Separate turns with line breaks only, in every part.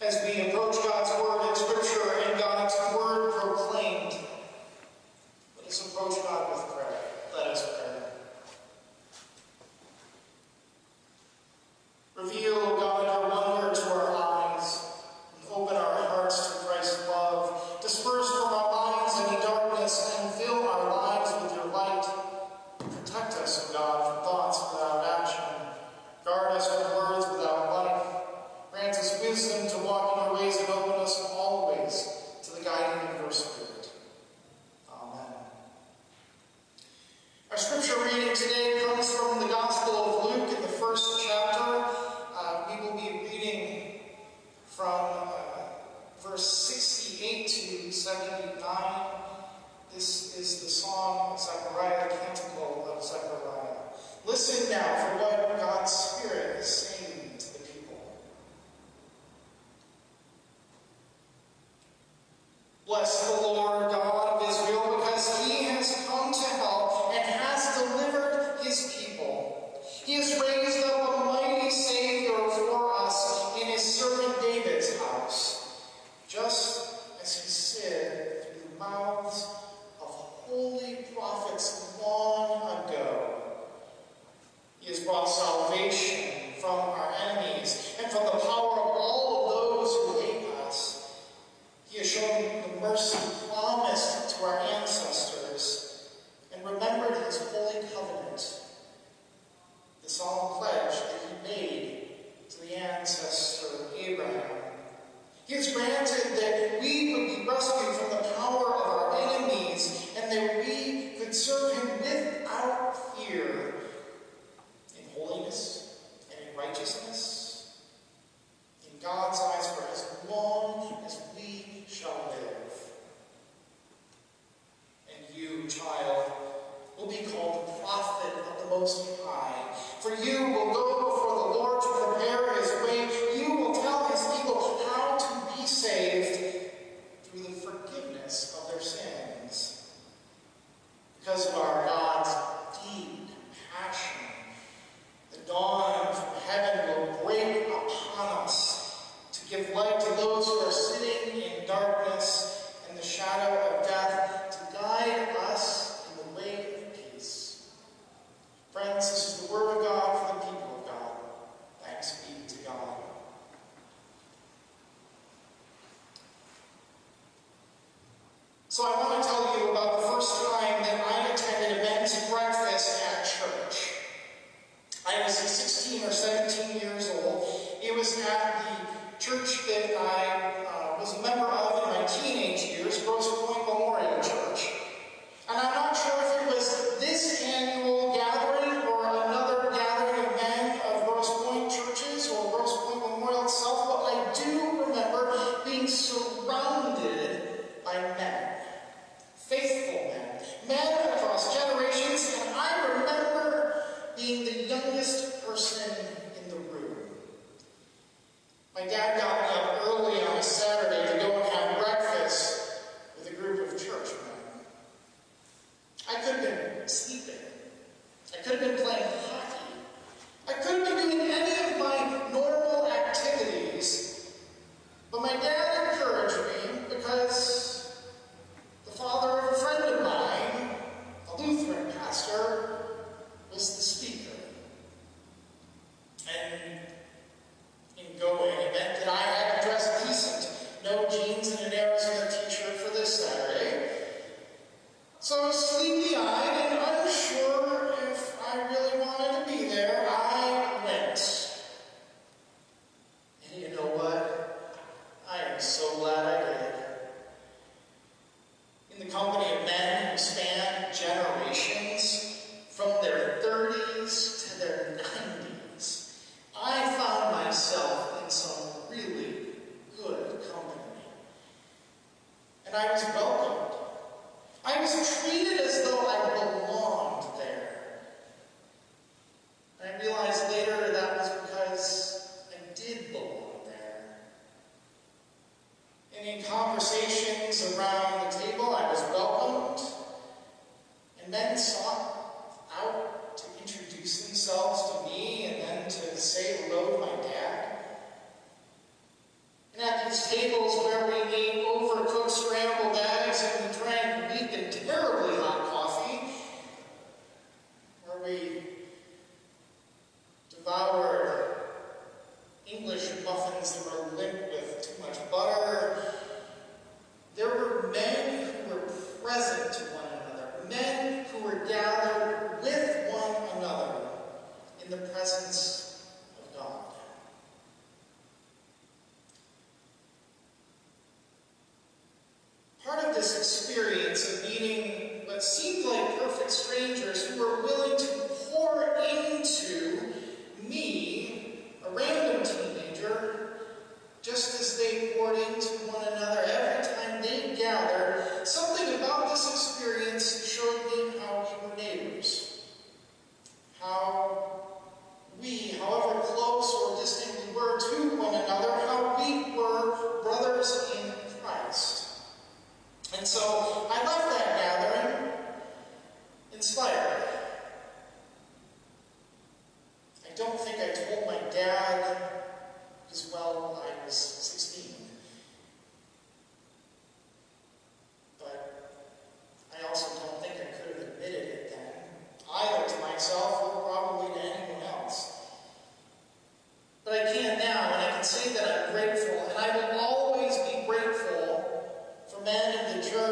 As we approach God's Word, wisdom to walk in your ways of open Bless the give light to those who are sitting in darkness. I uh, was a member of and I was welcomed. I was treated as though I belonged there. And I realized later that was because I did belong there. And in conversations around the table, I was welcomed, and men sought out to introduce themselves to me and then to say hello to my dad. And at these tables where we ate over little scramble Jesus. so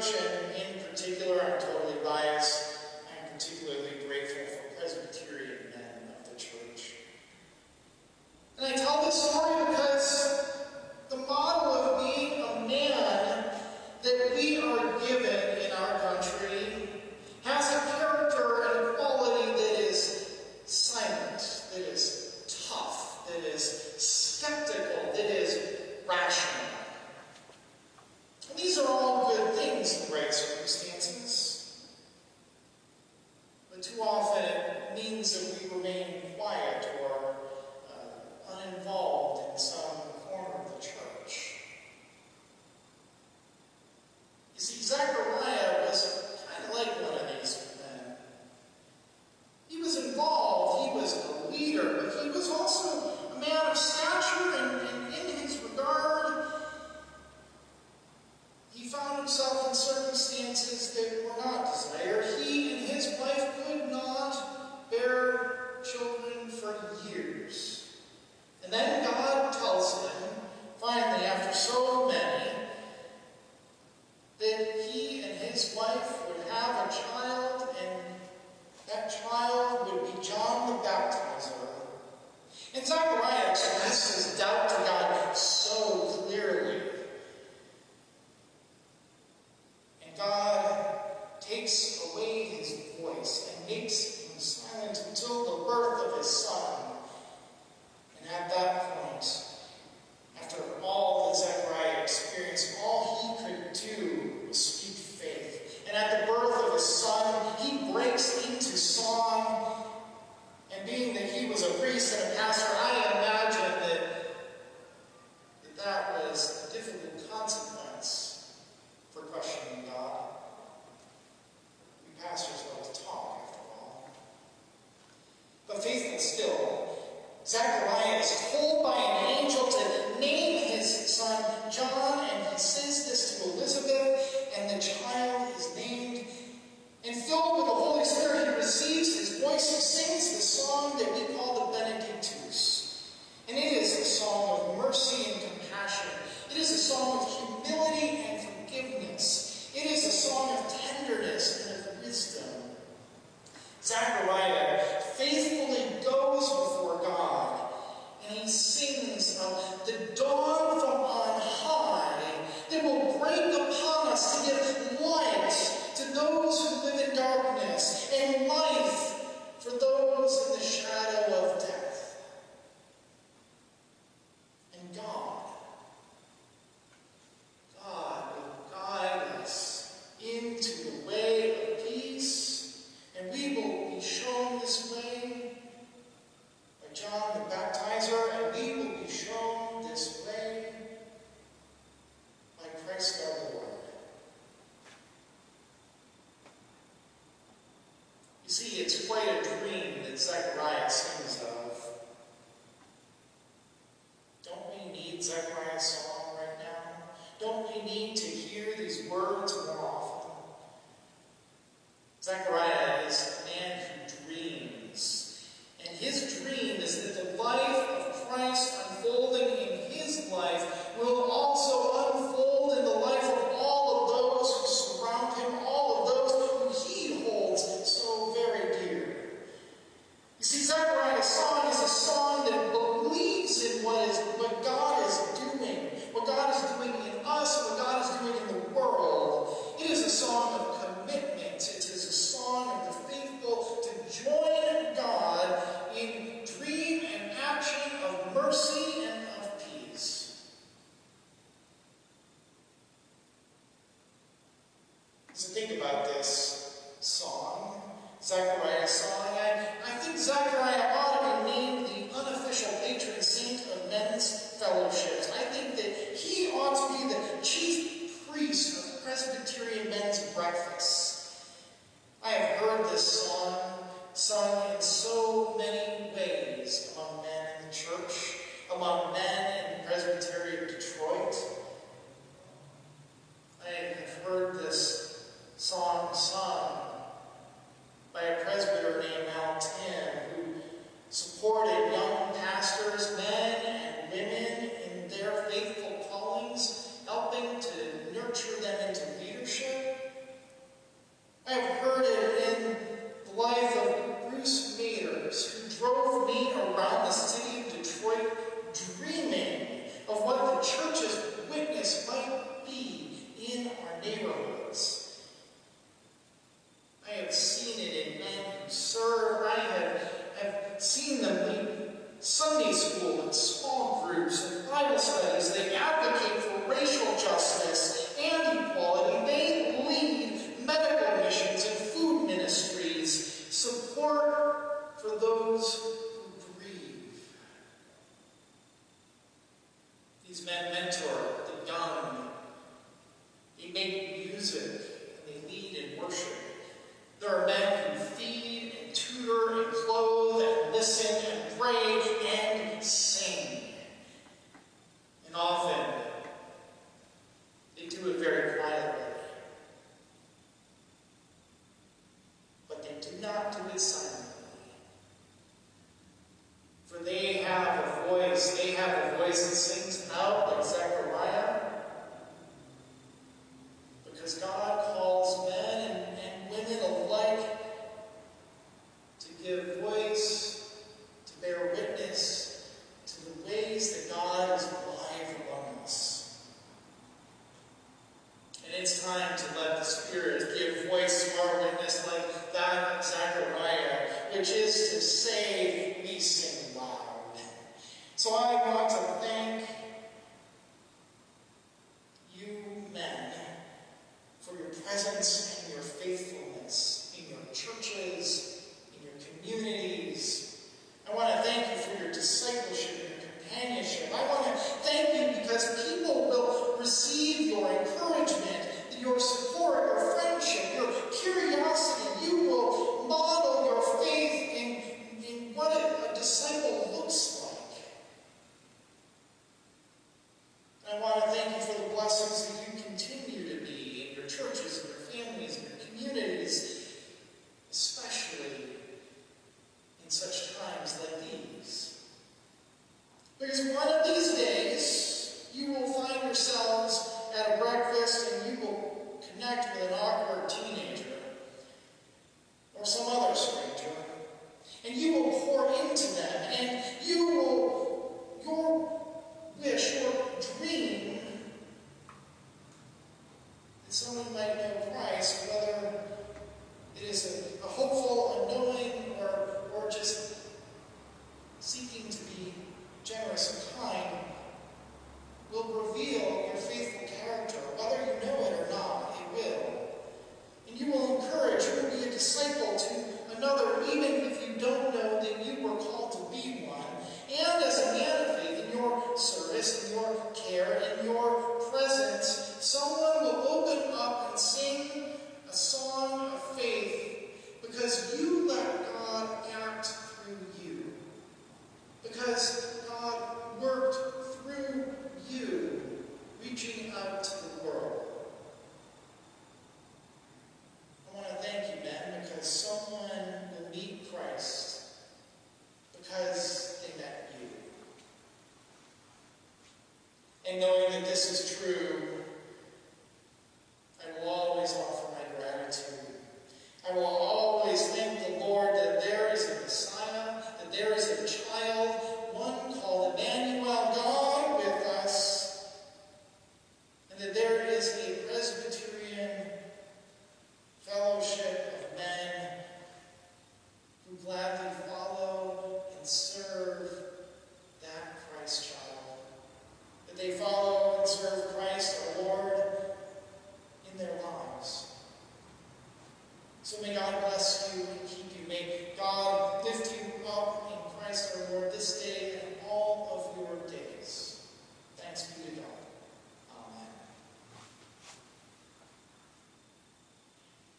version He found himself in circumstances that were not desired. He and his wife could not bear children for years. And then God tells him, finally, after so many, takes Men's breakfasts. I have heard this song sung in so many ways among men in the church, among men in the Presbyterian Detroit. I have heard this song sung by a Presbyterian Not to his silence. For they have a voice, they have a voice that sings out like Zechariah. Because God calls men and, and women alike to give voice, to bear witness to the ways that God is alive among us. And it's time to let the Spirit give voice to our witness like Zachariah, Zechariah, which is to save, be saved loud. So I want to